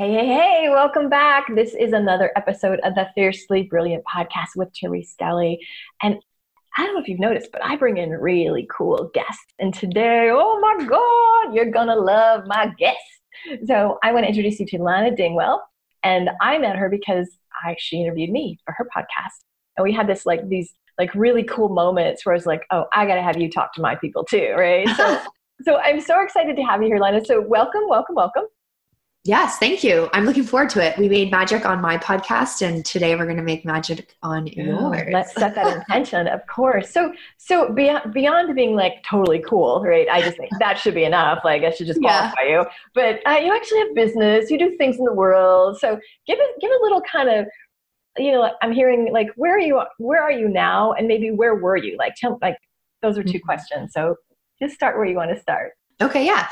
Hey, hey, hey, welcome back. This is another episode of the Fiercely Brilliant podcast with Therese Skelly. And I don't know if you've noticed, but I bring in really cool guests. And today, oh my God, you're going to love my guest. So I want to introduce you to Lana Dingwall. And I met her because I, she interviewed me for her podcast. And we had this like these like really cool moments where I was like, oh, I got to have you talk to my people too, right? So, so I'm so excited to have you here, Lana. So welcome, welcome, welcome. Yes, thank you. I'm looking forward to it. We made magic on my podcast, and today we're going to make magic on yours. Let's set that intention, of course. So, so beyond beyond being like totally cool, right? I just think that should be enough. Like I should just qualify yeah. you. But uh, you actually have business. You do things in the world. So give it give a little kind of, you know, I'm hearing like where are you? Where are you now? And maybe where were you? Like tell like those are 2 mm-hmm. questions. So just start where you want to start. Okay, yeah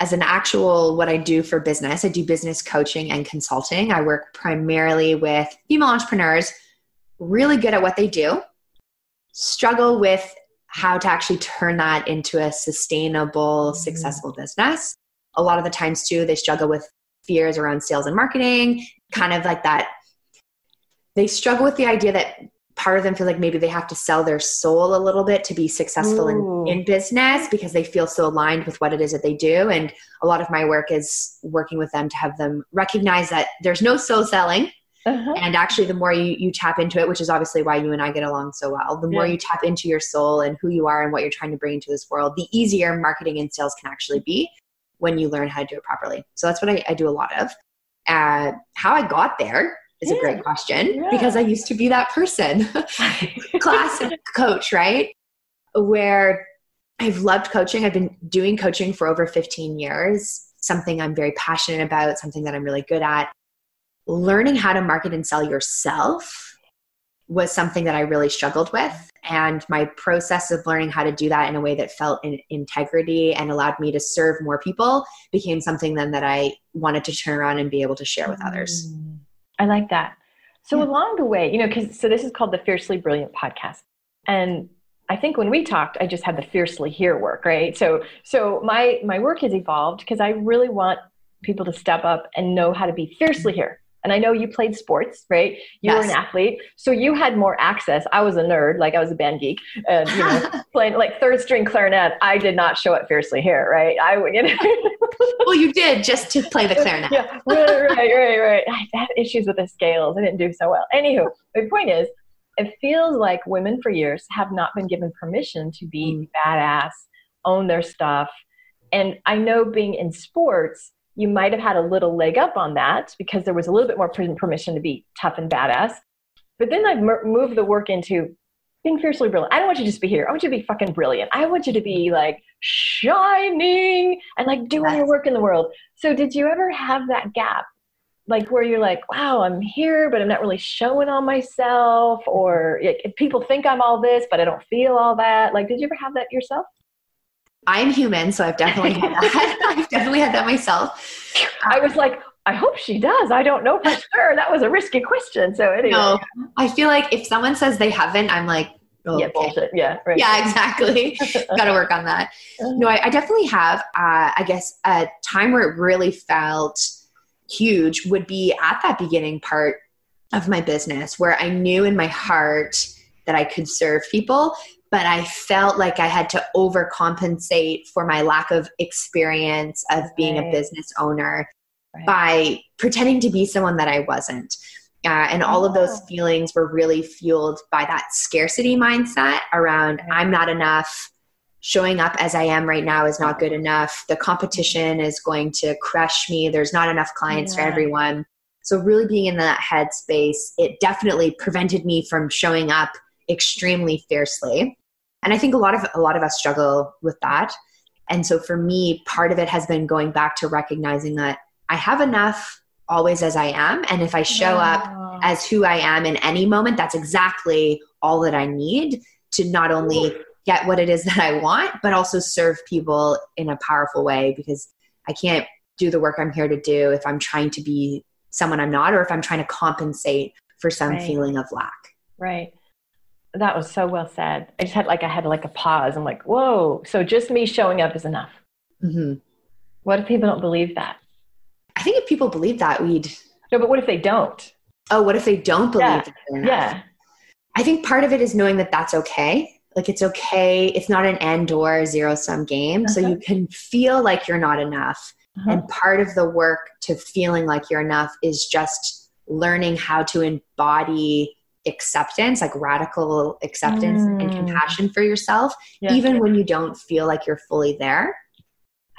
as an actual what I do for business, I do business coaching and consulting. I work primarily with female entrepreneurs, really good at what they do, struggle with how to actually turn that into a sustainable, mm-hmm. successful business. A lot of the times, too, they struggle with fears around sales and marketing, kind of like that. They struggle with the idea that part of them feel like maybe they have to sell their soul a little bit to be successful in, in business because they feel so aligned with what it is that they do. And a lot of my work is working with them to have them recognize that there's no soul selling. Uh-huh. And actually, the more you, you tap into it, which is obviously why you and I get along so well, the more yeah. you tap into your soul and who you are and what you're trying to bring into this world, the easier marketing and sales can actually be when you learn how to do it properly. So that's what I, I do a lot of. Uh, how I got there is yeah. a great question yeah. because I used to be that person, classic coach, right? Where I've loved coaching. I've been doing coaching for over 15 years, something I'm very passionate about, something that I'm really good at. Learning how to market and sell yourself was something that I really struggled with. And my process of learning how to do that in a way that felt in integrity and allowed me to serve more people became something then that I wanted to turn around and be able to share with others. Mm. I like that. So yeah. along the way, you know, because so this is called the Fiercely Brilliant podcast, and I think when we talked, I just had the Fiercely Here work, right? So so my my work has evolved because I really want people to step up and know how to be fiercely here. And I know you played sports, right? You yes. were an athlete, so you had more access. I was a nerd, like I was a band geek, and you know, playing like third string clarinet. I did not show up fiercely here, right? I, you know. well, you did just to play the clarinet. yeah, right, right, right, right. I had issues with the scales. I didn't do so well. Anywho, the point is, it feels like women for years have not been given permission to be mm. badass, own their stuff, and I know being in sports you might have had a little leg up on that because there was a little bit more permission to be tough and badass. But then I've moved the work into being fiercely brilliant. I don't want you to just be here. I want you to be fucking brilliant. I want you to be like shining and like doing yes. your work in the world. So did you ever have that gap? Like where you're like, wow, I'm here, but I'm not really showing on myself, or like, people think I'm all this, but I don't feel all that. Like, did you ever have that yourself? I'm human, so I've definitely had that. I've definitely had that myself. I was like, I hope she does. I don't know for sure. That was a risky question. So anyway. No, I feel like if someone says they haven't, I'm like, oh, yeah, okay. bullshit. Yeah, right. Yeah, exactly. Got to work on that. No, I, I definitely have. Uh, I guess a time where it really felt huge would be at that beginning part of my business, where I knew in my heart that I could serve people, but I felt like I had to overcompensate for my lack of experience of being right. a business owner right. by pretending to be someone that I wasn't. Uh, and all of those feelings were really fueled by that scarcity mindset around I'm not enough. Showing up as I am right now is not good enough. The competition is going to crush me. There's not enough clients yeah. for everyone. So, really being in that headspace, it definitely prevented me from showing up extremely fiercely. And I think a lot of a lot of us struggle with that. And so for me, part of it has been going back to recognizing that I have enough always as I am. And if I show up as who I am in any moment, that's exactly all that I need to not only get what it is that I want, but also serve people in a powerful way because I can't do the work I'm here to do if I'm trying to be someone I'm not or if I'm trying to compensate for some right. feeling of lack. Right. That was so well said. I just had like I had like a pause. I'm like, whoa. So just me showing up is enough. Mm-hmm. What if people don't believe that? I think if people believe that, we'd. No, but what if they don't? Oh, what if they don't believe yeah. Yeah. I think part of it is knowing that that's okay. Like it's okay. It's not an end or zero sum game. Uh-huh. So you can feel like you're not enough. Uh-huh. And part of the work to feeling like you're enough is just learning how to embody acceptance, like radical acceptance mm. and compassion for yourself, yeah. even when you don't feel like you're fully there.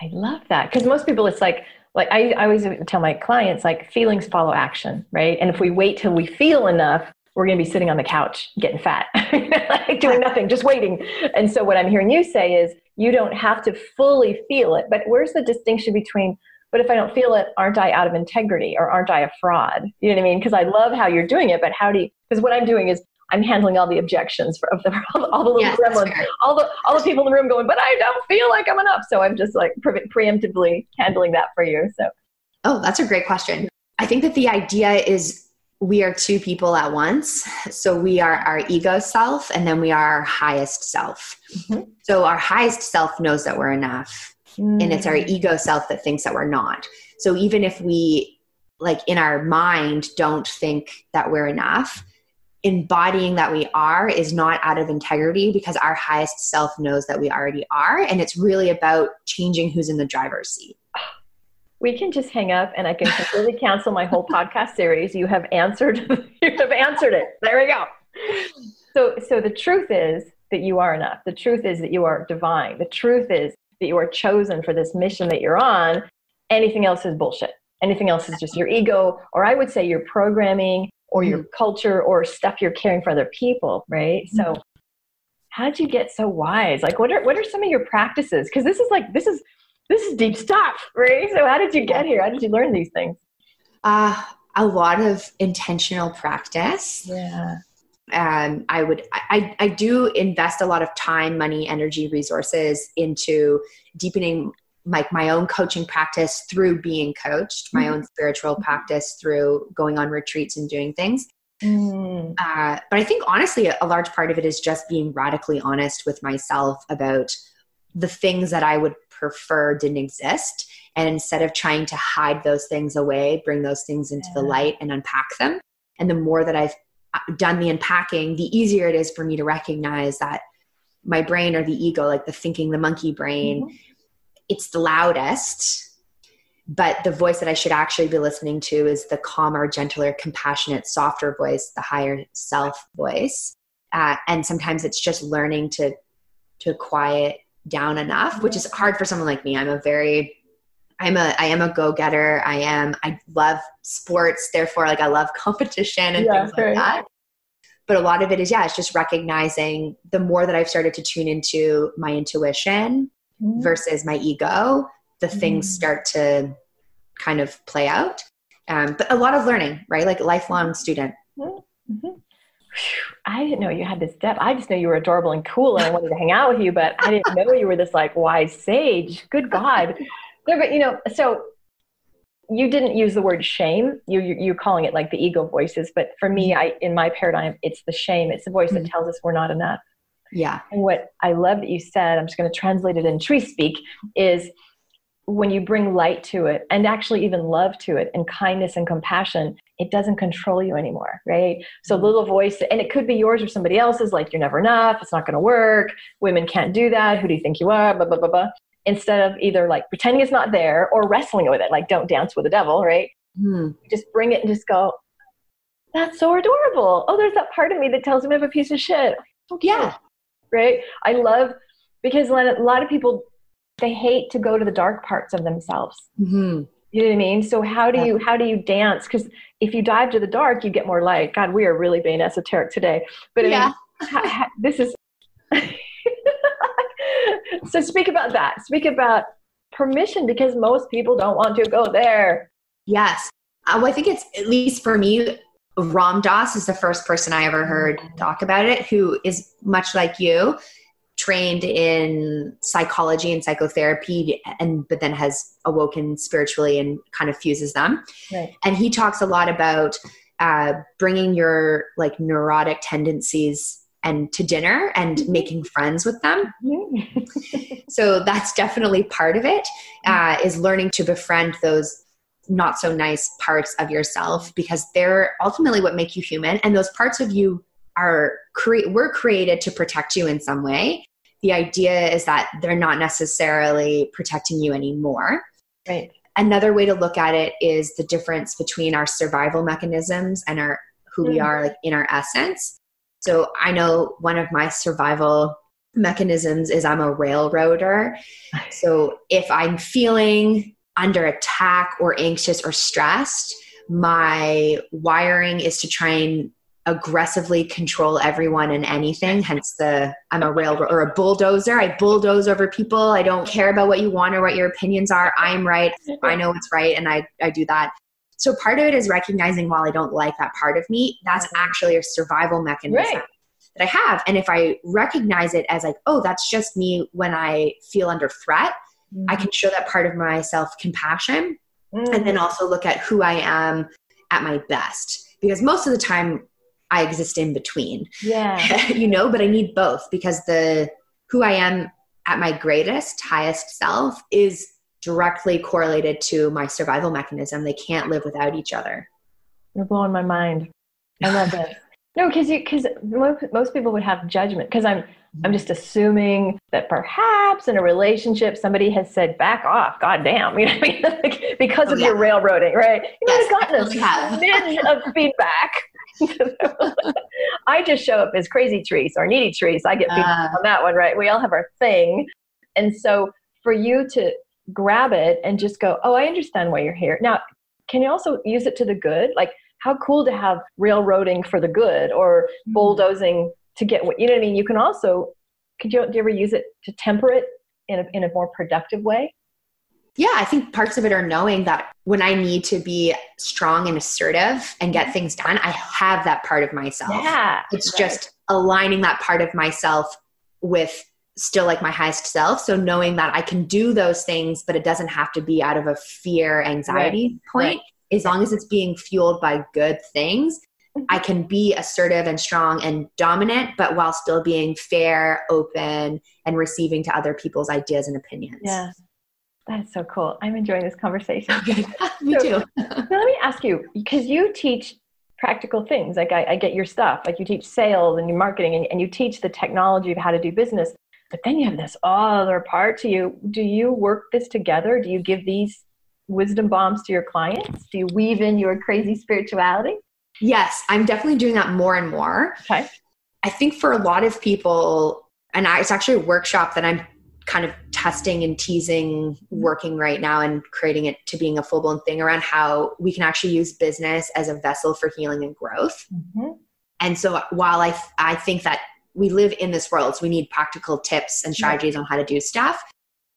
I love that because most people, it's like, like I, I always tell my clients, like feelings follow action, right? And if we wait till we feel enough, we're going to be sitting on the couch getting fat, like doing nothing, just waiting. And so what I'm hearing you say is you don't have to fully feel it, but where's the distinction between but if I don't feel it, aren't I out of integrity or aren't I a fraud? You know what I mean? Because I love how you're doing it, but how do you, because what I'm doing is I'm handling all the objections of the, all the little yes, gremlins, all the, all the people in the room going, but I don't feel like I'm enough. So I'm just like pre- preemptively handling that for you. So. Oh, that's a great question. I think that the idea is we are two people at once. So we are our ego self and then we are our highest self. Mm-hmm. So our highest self knows that we're enough Mm. And it's our mm. ego self that thinks that we're not. So even if we, like in our mind, don't think that we're enough, embodying that we are is not out of integrity because our highest self knows that we already are. And it's really about changing who's in the driver's seat. We can just hang up and I can completely cancel my whole podcast series. You have answered you have answered it. There we go. So so the truth is that you are enough. The truth is that you are divine. The truth is that you are chosen for this mission that you're on, anything else is bullshit. Anything else is just your ego, or I would say your programming or your mm-hmm. culture or stuff you're caring for other people, right? Mm-hmm. So how did you get so wise? Like what are what are some of your practices? Because this is like this is this is deep stuff, right? So how did you get here? How did you learn these things? Uh a lot of intentional practice. Yeah um, I would I, I do invest a lot of time, money, energy, resources into deepening like my own coaching practice through being coached, my mm-hmm. own spiritual mm-hmm. practice through going on retreats and doing things. Mm. Uh, but I think honestly, a large part of it is just being radically honest with myself about the things that I would prefer didn't exist. And instead of trying to hide those things away, bring those things into yeah. the light and unpack them. And the more that I've done the unpacking, the easier it is for me to recognize that my brain or the ego, like the thinking, the monkey brain, mm-hmm. it's the loudest. But the voice that I should actually be listening to is the calmer, gentler, compassionate, softer voice, the higher self voice. Uh, and sometimes it's just learning to to quiet down enough, which is hard for someone like me. I'm a very I'm a I am a go getter. I am I love sports, therefore like I love competition and yeah, things like that. But a lot of it is yeah, it's just recognizing the more that I've started to tune into my intuition mm-hmm. versus my ego, the mm-hmm. things start to kind of play out. Um, but a lot of learning, right? Like lifelong student. Mm-hmm. I didn't know you had this depth. I just know you were adorable and cool, and I wanted to hang out with you. But I didn't know you were this like wise sage. Good God! No, but you know, so you didn't use the word shame. You, you are calling it like the ego voices, but for me, mm-hmm. I in my paradigm, it's the shame. It's the voice mm-hmm. that tells us we're not enough. Yeah. And what I love that you said, I'm just going to translate it in tree speak, is when you bring light to it and actually even love to it and kindness and compassion, it doesn't control you anymore, right? So mm-hmm. little voice, and it could be yours or somebody else's, like you're never enough, it's not going to work, women can't do that, who do you think you are, blah, blah, blah, blah instead of either like pretending it's not there or wrestling with it, like don't dance with the devil, right? Hmm. Just bring it and just go, that's so adorable. Oh, there's that part of me that tells me I'm a piece of shit. Okay. Yeah. Right. I love because a lot of people they hate to go to the dark parts of themselves. Mm-hmm. You know what I mean? So how do you how do you dance? Because if you dive to the dark, you get more light. God, we are really being esoteric today. But I yeah. mean, this is. so speak about that. Speak about permission because most people don't want to go there. Yes. Uh, well, I think it's at least for me. Ram Dass is the first person I ever heard talk about it, who is much like you trained in psychology and psychotherapy and but then has awoken spiritually and kind of fuses them right. and he talks a lot about uh, bringing your like neurotic tendencies and to dinner and mm-hmm. making friends with them. Mm-hmm. so that's definitely part of it uh, is learning to befriend those not so nice parts of yourself because they're ultimately what make you human and those parts of you are create were created to protect you in some way. The idea is that they're not necessarily protecting you anymore. Right. Another way to look at it is the difference between our survival mechanisms and our who mm we are like in our essence so i know one of my survival mechanisms is i'm a railroader. So if i'm feeling under attack or anxious or stressed my wiring is to try and aggressively control everyone and anything. Hence the i'm a railroad or a bulldozer. I bulldoze over people. I don't care about what you want or what your opinions are. I'm right. I know what's right and i, I do that so part of it is recognizing while i don't like that part of me that's mm-hmm. actually a survival mechanism right. that i have and if i recognize it as like oh that's just me when i feel under threat mm-hmm. i can show that part of myself compassion and then mm. also look at who i am at my best because most of the time I exist in between. Yeah. you know, but I need both because the who I am at my greatest, highest self is directly correlated to my survival mechanism. They can't live without each other. You're blowing my mind. I love it. No, because because most, most people would have judgment. Because I'm I'm just assuming that perhaps in a relationship somebody has said back off. God damn, you know what I mean? like, because oh, of yeah. your railroading, right? You yes, might have gotten a smidge of feedback I just show up as crazy trees or needy trees. I get feedback uh, on that one, right? We all have our thing. And so for you to grab it and just go, oh, I understand why you're here. Now, can you also use it to the good? Like, how cool to have railroading for the good or hmm. bulldozing to get what you know what I mean? You can also, could you, do you ever use it to temper it in a, in a more productive way? Yeah, I think parts of it are knowing that when I need to be strong and assertive and get things done, I have that part of myself. Yeah. It's right. just aligning that part of myself with still like my highest self. So knowing that I can do those things, but it doesn't have to be out of a fear, anxiety right. point. Right. As long as it's being fueled by good things, mm-hmm. I can be assertive and strong and dominant, but while still being fair, open, and receiving to other people's ideas and opinions. Yeah. That's so cool. I'm enjoying this conversation. Me so, too. let me ask you, because you teach practical things. Like I, I, get your stuff. Like you teach sales and you marketing and, and you teach the technology of how to do business. But then you have this other part to you. Do you work this together? Do you give these wisdom bombs to your clients? Do you weave in your crazy spirituality? Yes, I'm definitely doing that more and more. Okay. I think for a lot of people, and I, it's actually a workshop that I'm kind of testing and teasing working right now and creating it to being a full blown thing around how we can actually use business as a vessel for healing and growth. Mm-hmm. And so while I, I think that we live in this world, so we need practical tips and strategies on how to do stuff.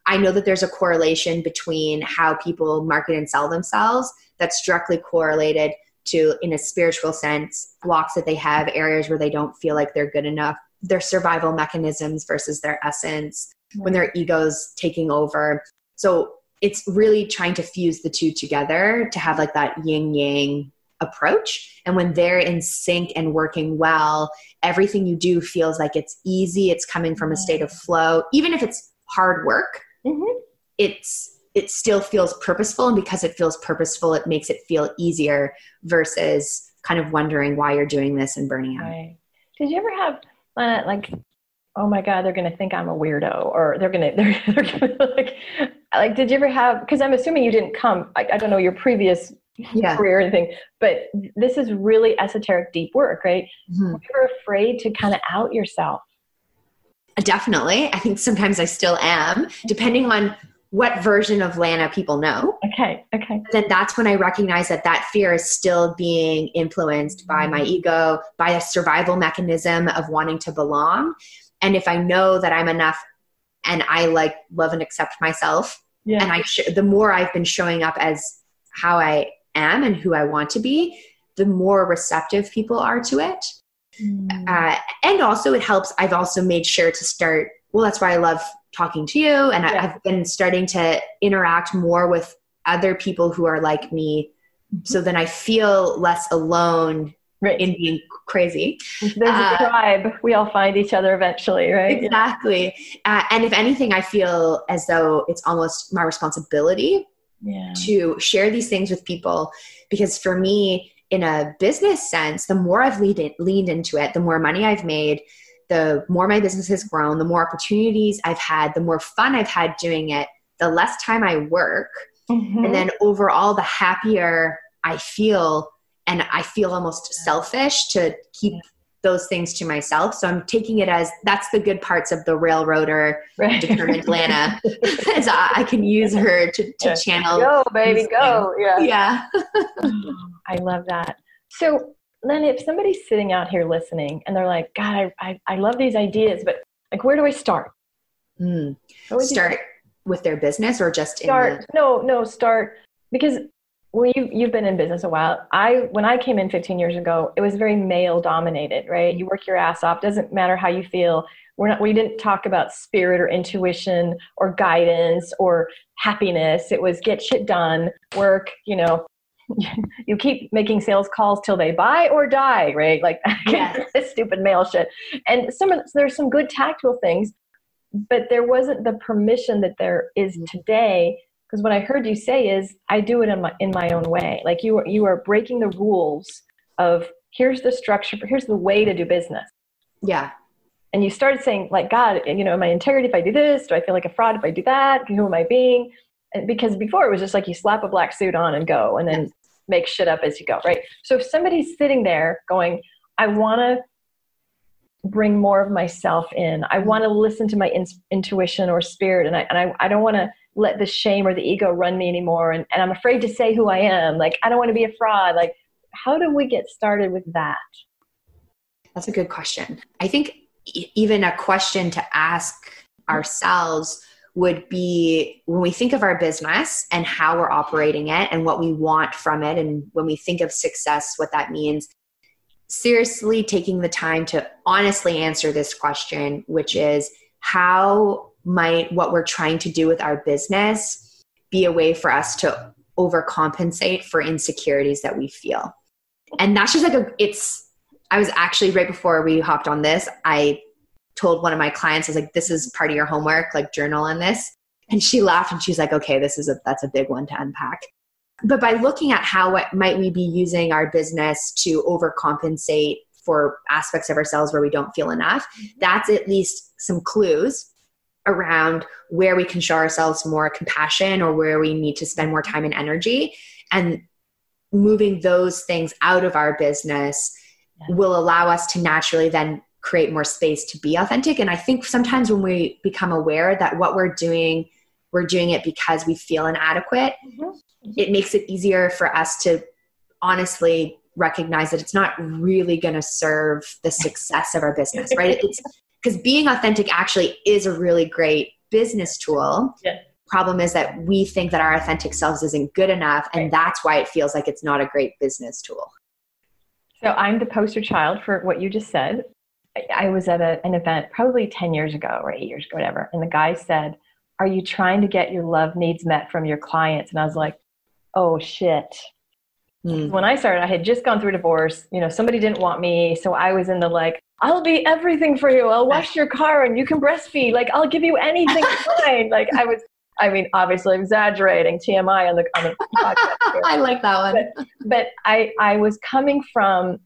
I know that there's a correlation between how people market and sell themselves that's directly correlated to, in a spiritual sense, blocks that they have, areas where they don't feel like they're good enough, their survival mechanisms versus their essence, when their egos taking over. So it's really trying to fuse the two together to have like that yin yang approach. And when they're in sync and working well, everything you do feels like it's easy. It's coming from a state of flow. Even if it's hard work, mm-hmm. it's it still feels purposeful and because it feels purposeful it makes it feel easier versus kind of wondering why you're doing this and burning out right. did you ever have uh, like oh my god they're going to think i'm a weirdo or they're going to they're, they're gonna, like like did you ever have because i'm assuming you didn't come I, I, don't know your previous yeah. career or anything. But this is really esoteric, deep work, right? Mm-hmm. You're afraid to kind of out yourself. Definitely. I think sometimes I still am, depending on what version of Lana people know. Okay, okay. Then that's when I recognize that that fear is still being influenced by my mm-hmm. ego, by a survival mechanism of wanting to belong. And if I know that I'm enough and I like love and accept myself, yeah. and I sh- the more I've been showing up as how I am and who I want to be, the more receptive people are to it. Mm. Uh, and also, it helps. I've also made sure to start. Well, that's why I love talking to you, and yeah. I've been starting to interact more with other people who are like me, mm-hmm. so then I feel less alone right. in being crazy. There's uh, a tribe. We all find each other eventually, right? Exactly. Uh, and if anything, I feel as though it's almost my responsibility yeah. to share these things with people because for me, in a business sense, the more I've leaned, leaned into it, the more money I've made, the more my business has grown, the more opportunities I've had, the more fun I've had doing it, the less time I work. Mm-hmm. And then overall, the happier I feel. And I feel almost selfish to keep those things to myself. So I'm taking it as that's the good parts of the railroader right. determined Lana. I, can use her to, to channel. Go, baby, go. Yeah. Yeah. I love that. So then if somebody's sitting out here listening and they're like, God, I, I, I love these ideas, but like, where do I start? Mm. Start with their business or just start? The- no, no, start because well you you've been in business a while. I when i came in 15 years ago it was very male dominated right? You work your ass off. Doesn't matter how you feel. We're not we didn't talk about spirit or intuition or guidance or happiness. It was get shit done work you know. You keep making sales calls till they buy or die right? Like yes. stupid male shit. And some of there's some good tactical things but there wasn't the permission that there is mm-hmm. today because what I heard you say is I do it in my in my own way. Like you are you are breaking the rules of here's the structure, here's the way to do business. Yeah. And you started saying like God, you know, my integrity if I do this? Do I feel like a fraud if I do that? Who am I being? And because before it was just like you slap a black suit on and go, and then yes. make shit up as you go, right? So if somebody's sitting there going, I want to bring more of myself in. I mm-hmm. want to listen to my in- intuition or spirit, and I and I, I don't want to let the shame or the ego run me anymore and, and i'm afraid to say who i am. Like i don't want to be a fraud. Like how do we get started with that? That's a good question. I think even a question to ask ourselves would be when we think of our business and how we're operating it and what we want from it and when we think of success what that means seriously taking the time to honestly answer this question which is how might what we're trying to do with our business be a way for us to overcompensate for insecurities that we feel. And that's just like a, it's, I was actually right before we hopped on this, I told one of my clients, I was like, this is part of your homework, like journal on this. And she laughed and she's like, okay, this is a, that's a big one to unpack. But by looking at how what might we be using our business to overcompensate for aspects of ourselves where we don't feel enough, mm-hmm. that's at least some clues around where we can show ourselves more compassion or where we need to spend more time and energy and moving those things out of our business yeah. will allow us to naturally then create more space to be authentic and i think sometimes when we become aware that what we're doing we're doing it because we feel inadequate mm-hmm. it makes it easier for us to honestly recognize that it's not really going to serve the success of our business right it's because being authentic actually is a really great business tool. Yeah. Problem is that we think that our authentic selves isn't good enough, and right. that's why it feels like it's not a great business tool. So I'm the poster child for what you just said. I was at a, an event probably 10 years ago or eight years ago, whatever, and the guy said, Are you trying to get your love needs met from your clients? And I was like, Oh shit. Mm. When I started, I had just gone through a divorce. You know, somebody didn't want me. So I was in the like, I'll be everything for you. I'll wash your car and you can breastfeed. Like I'll give you anything fine. Like I was I mean, obviously exaggerating TMI on the on the podcast. I like that one. But, but I I was coming from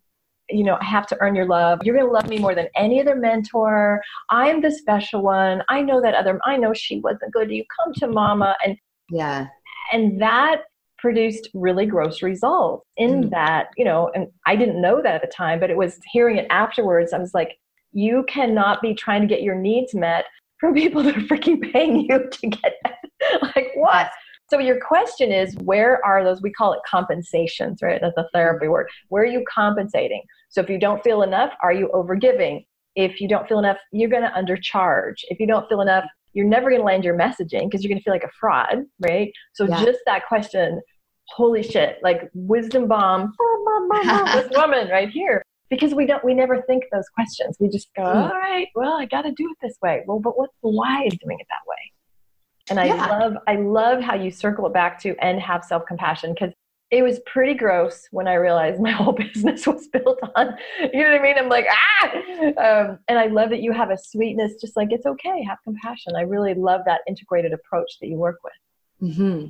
you know, I have to earn your love. You're going to love me more than any other mentor. I'm the special one. I know that other I know she wasn't good. You come to mama and yeah. And that produced really gross results in mm. that, you know, and I didn't know that at the time, but it was hearing it afterwards. I was like, you cannot be trying to get your needs met from people that are freaking paying you to get that. like what? So your question is, where are those? We call it compensations, right? That's a therapy word. Where are you compensating? So if you don't feel enough, are you overgiving? If you don't feel enough, you're going to undercharge. If you don't feel enough, you're never going to land your messaging because you're going to feel like a fraud, right? So yeah. just that question, holy shit, like wisdom bomb, this woman right here. Because we don't, we never think those questions. We just go, hmm. all right, well, I got to do it this way. Well, but what's the why of doing it that way? And I yeah. love, I love how you circle it back to and have self compassion because it was pretty gross when I realized my whole business was built on, you know what I mean? I'm like, ah! Um, and I love that you have a sweetness, just like it's okay, have compassion. I really love that integrated approach that you work with. Mm-hmm.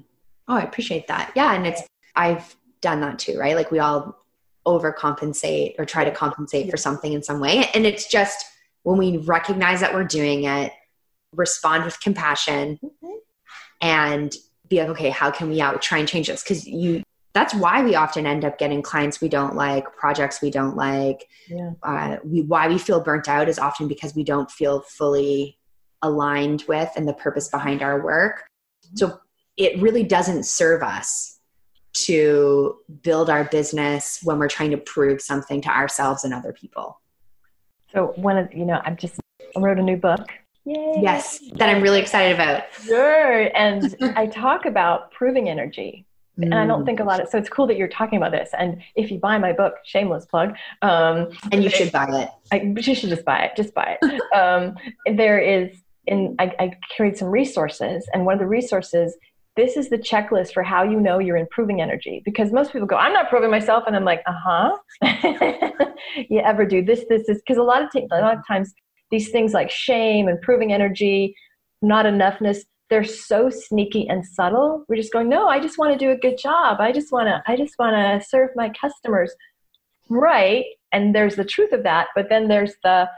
Oh, I appreciate that. Yeah. And it's, I've done that too, right? Like we all overcompensate or try to compensate for something in some way. And it's just when we recognize that we're doing it, respond with compassion mm-hmm. and be like, okay, how can we out try and change this? Because you that's why we often end up getting clients we don't like, projects we don't like. Yeah. Uh, we, why we feel burnt out is often because we don't feel fully aligned with and the purpose behind our work. So it really doesn't serve us to build our business when we're trying to prove something to ourselves and other people. So one of you know, I'm just I wrote a new book. Yay. Yes, that I'm really excited about. Sure. And I talk about proving energy and I don't think a lot of so it's cool that you're talking about this. And if you buy my book, shameless plug, um, and you should buy it. I, you should just buy it. Just buy it. um, there is in I, I carried some resources, and one of the resources. This is the checklist for how you know you're improving energy because most people go, I'm not proving myself, and I'm like, uh huh. you ever do this, this, this? Because a lot of t- a lot of times these things like shame, improving energy, not enoughness, they're so sneaky and subtle we're just going no i just want to do a good job i just want to i just want to serve my customers right and there's the truth of that but then there's the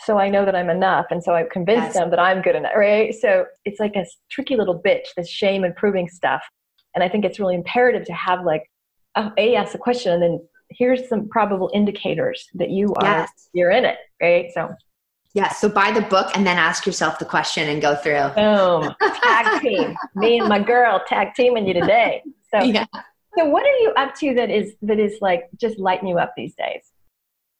so i know that i'm enough and so i've convinced yes. them that i'm good enough right so it's like a tricky little bitch this shame and proving stuff and i think it's really imperative to have like a, a ask a question and then here's some probable indicators that you are yes. you're in it right so yeah. So buy the book and then ask yourself the question and go through. Boom. Tag team. Me and my girl tag teaming you today. So yeah. So what are you up to that is that is like just lighting you up these days?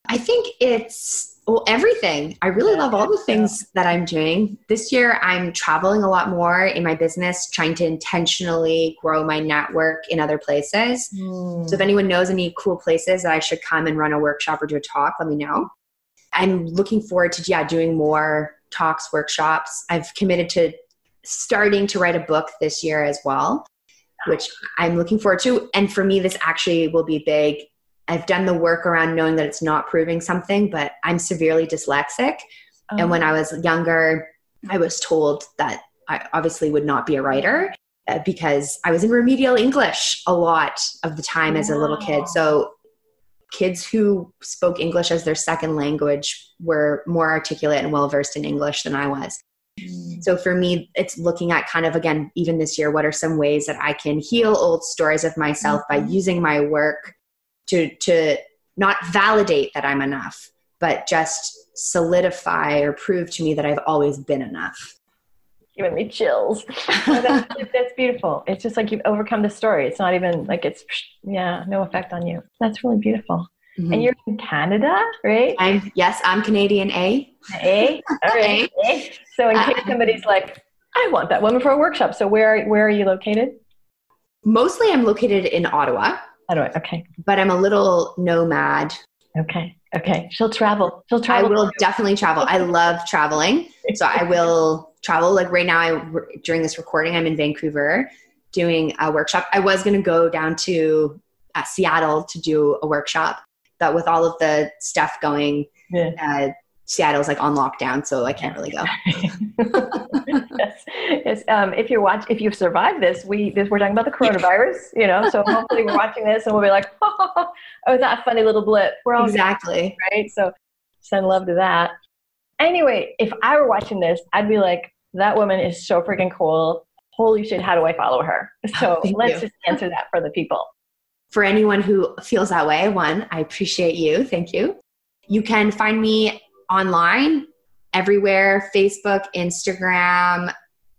I think it's well everything. I really love all the things that I'm doing. This year I'm traveling a lot more in my business, trying to intentionally grow my network in other places. Mm. So if anyone knows any cool places that I should come and run a workshop or do a talk, let me know. I'm looking forward to yeah doing more talks, workshops. I've committed to starting to write a book this year as well, which I'm looking forward to. And for me, this actually will be big. I've done the work around knowing that it's not proving something, but I'm severely dyslexic. Oh. And when I was younger, I was told that I obviously would not be a writer uh, because I was in remedial English a lot of the time as a little kid. So kids who spoke English as their second language were more articulate and well versed in English than I was. So for me, it's looking at kind of again, even this year, what are some ways that I can heal old stories of myself mm-hmm. by using my work to to not validate that I'm enough, but just solidify or prove to me that I've always been enough giving me chills. oh, that's, that's, beautiful. It's just like you've overcome the story. It's not even like it's, yeah, no effect on you. That's really beautiful. Mm-hmm. And you're in Canada, right? I'm, yes, I'm Canadian A. A? All right. A. So in case uh, somebody's like, I want that woman for a workshop. So where, where are you located? Mostly I'm located in Ottawa. Ottawa, okay. But I'm a little nomad. Okay. Okay. She'll travel. She'll travel. I will definitely travel. I love traveling. So I will travel. Like right now, I, during this recording, I'm in Vancouver doing a workshop. I was going to go down to uh, Seattle to do a workshop, but with all of the stuff going, yeah. uh, Seattle's like on lockdown, so I can't really go. yes. Um, if you're watch, if you've survived this, we this, we're talking about the coronavirus, you know. So hopefully we're watching this and we'll be like, oh, oh that funny little blip. We're all exactly right. So send love to that. Anyway, if I were watching this, I'd be like, that woman is so freaking cool. holy shit, how do I follow her? So Thank let's you. just answer that for the people. For anyone who feels that way, one, I appreciate you. Thank you. You can find me online everywhere Facebook, Instagram,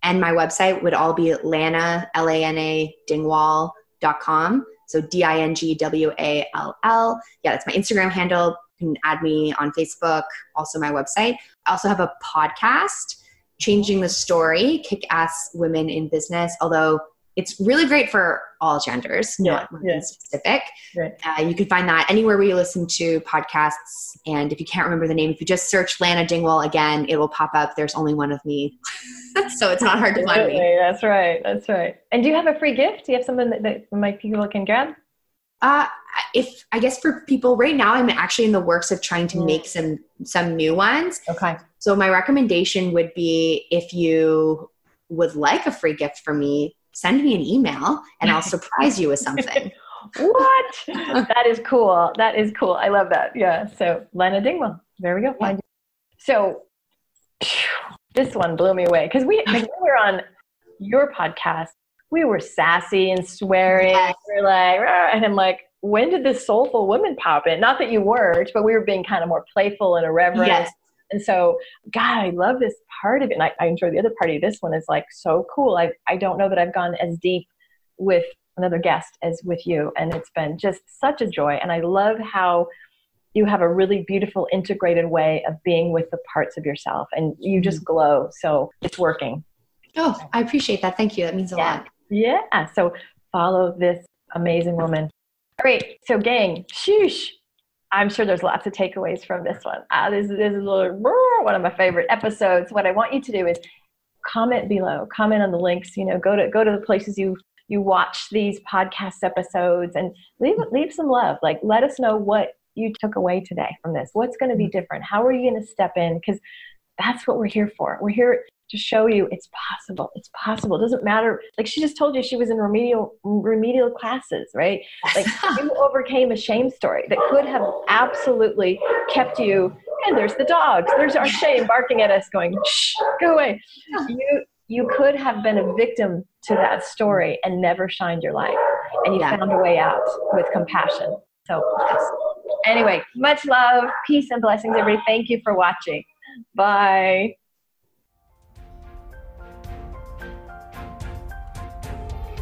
and my website would all be Lana, L A N A, dingwall.com. So D I N G W A L L. Yeah, that's my Instagram handle. You can add me on Facebook, also my website. I also have a podcast, Changing the Story Kick Ass Women in Business, although it's really great for all genders, not women yeah. specific. Right. Uh, you can find that anywhere where you listen to podcasts. And if you can't remember the name, if you just search Lana Dingwall again, it will pop up. There's only one of me. so it's not hard to find me. Absolutely. That's right. That's right. And do you have a free gift? Do you have something that, that my people can grab? Uh, if I guess for people right now, I'm actually in the works of trying to Mm. make some some new ones. Okay. So my recommendation would be if you would like a free gift from me, send me an email and I'll surprise you with something. What? that is cool. That is cool. I love that. Yeah. So Lena Dingwall. There we go. Find you. So this one blew me away because we, like, we were on your podcast. We were sassy and swearing. Yes. We were like, and I'm like, when did this soulful woman pop in? Not that you weren't, but we were being kind of more playful and irreverent. Yes. And so, God, I love this part of it. And I, I enjoy the other part of this one is like so cool. I, I don't know that I've gone as deep with another guest as with you. And it's been just such a joy. And I love how you have a really beautiful integrated way of being with the parts of yourself and you just mm-hmm. glow. So it's working. Oh, I appreciate that. Thank you. That means a Yeah. lot. Yeah. So follow this amazing woman. Great. So, gang, sheesh. I'm sure there's lots of takeaways from this one. Ah, this, this is a little, one of my favorite episodes. What I want you to do is comment below, comment on the links. You know, go to go to the places you you watch these podcast episodes and leave leave some love. Like, let us know what you took away today from this. What's going to be different? How are you going to step in? Because that's what we're here for. We're here to show you it's possible. It's possible. It doesn't matter. Like she just told you she was in remedial remedial classes, right? Like you overcame a shame story that could have absolutely kept you. And there's the dogs. There's our shame barking at us, going, "Shh, go away." You you could have been a victim to that story and never shined your light, and you Yeah. found a way out with compassion. So, anyway, much love, peace, and blessings, everybody. Thank you for watching. Bye.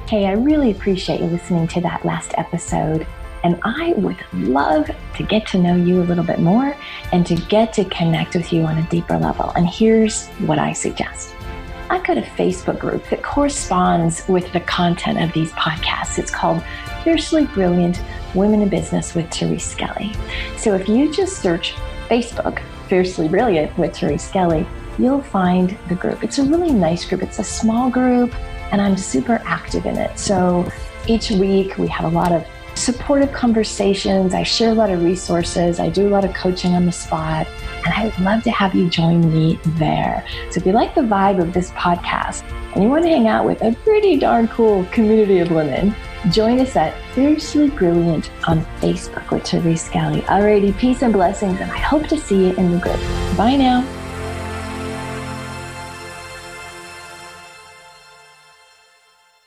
Hey, I really appreciate you listening to that last episode. And I would love to get to know you a little bit more and to get to connect with you on a deeper level. And here's what I suggest I've got a Facebook group that corresponds with the content of these podcasts. It's called Fiercely Brilliant Women in Business with Therese Skelly. So if you just search Facebook, Fiercely Brilliant with Therese Skelly, you'll find the group. It's a really nice group. It's a small group, and I'm super active in it. So each week we have a lot of supportive conversations. I share a lot of resources. I do a lot of coaching on the spot, and I would love to have you join me there. So if you like the vibe of this podcast and you want to hang out with a pretty darn cool community of women, join us at Fiercely Brilliant on Facebook with Therese Skelly. Alrighty, peace and blessings, and I hope to see you in the group. Bye now.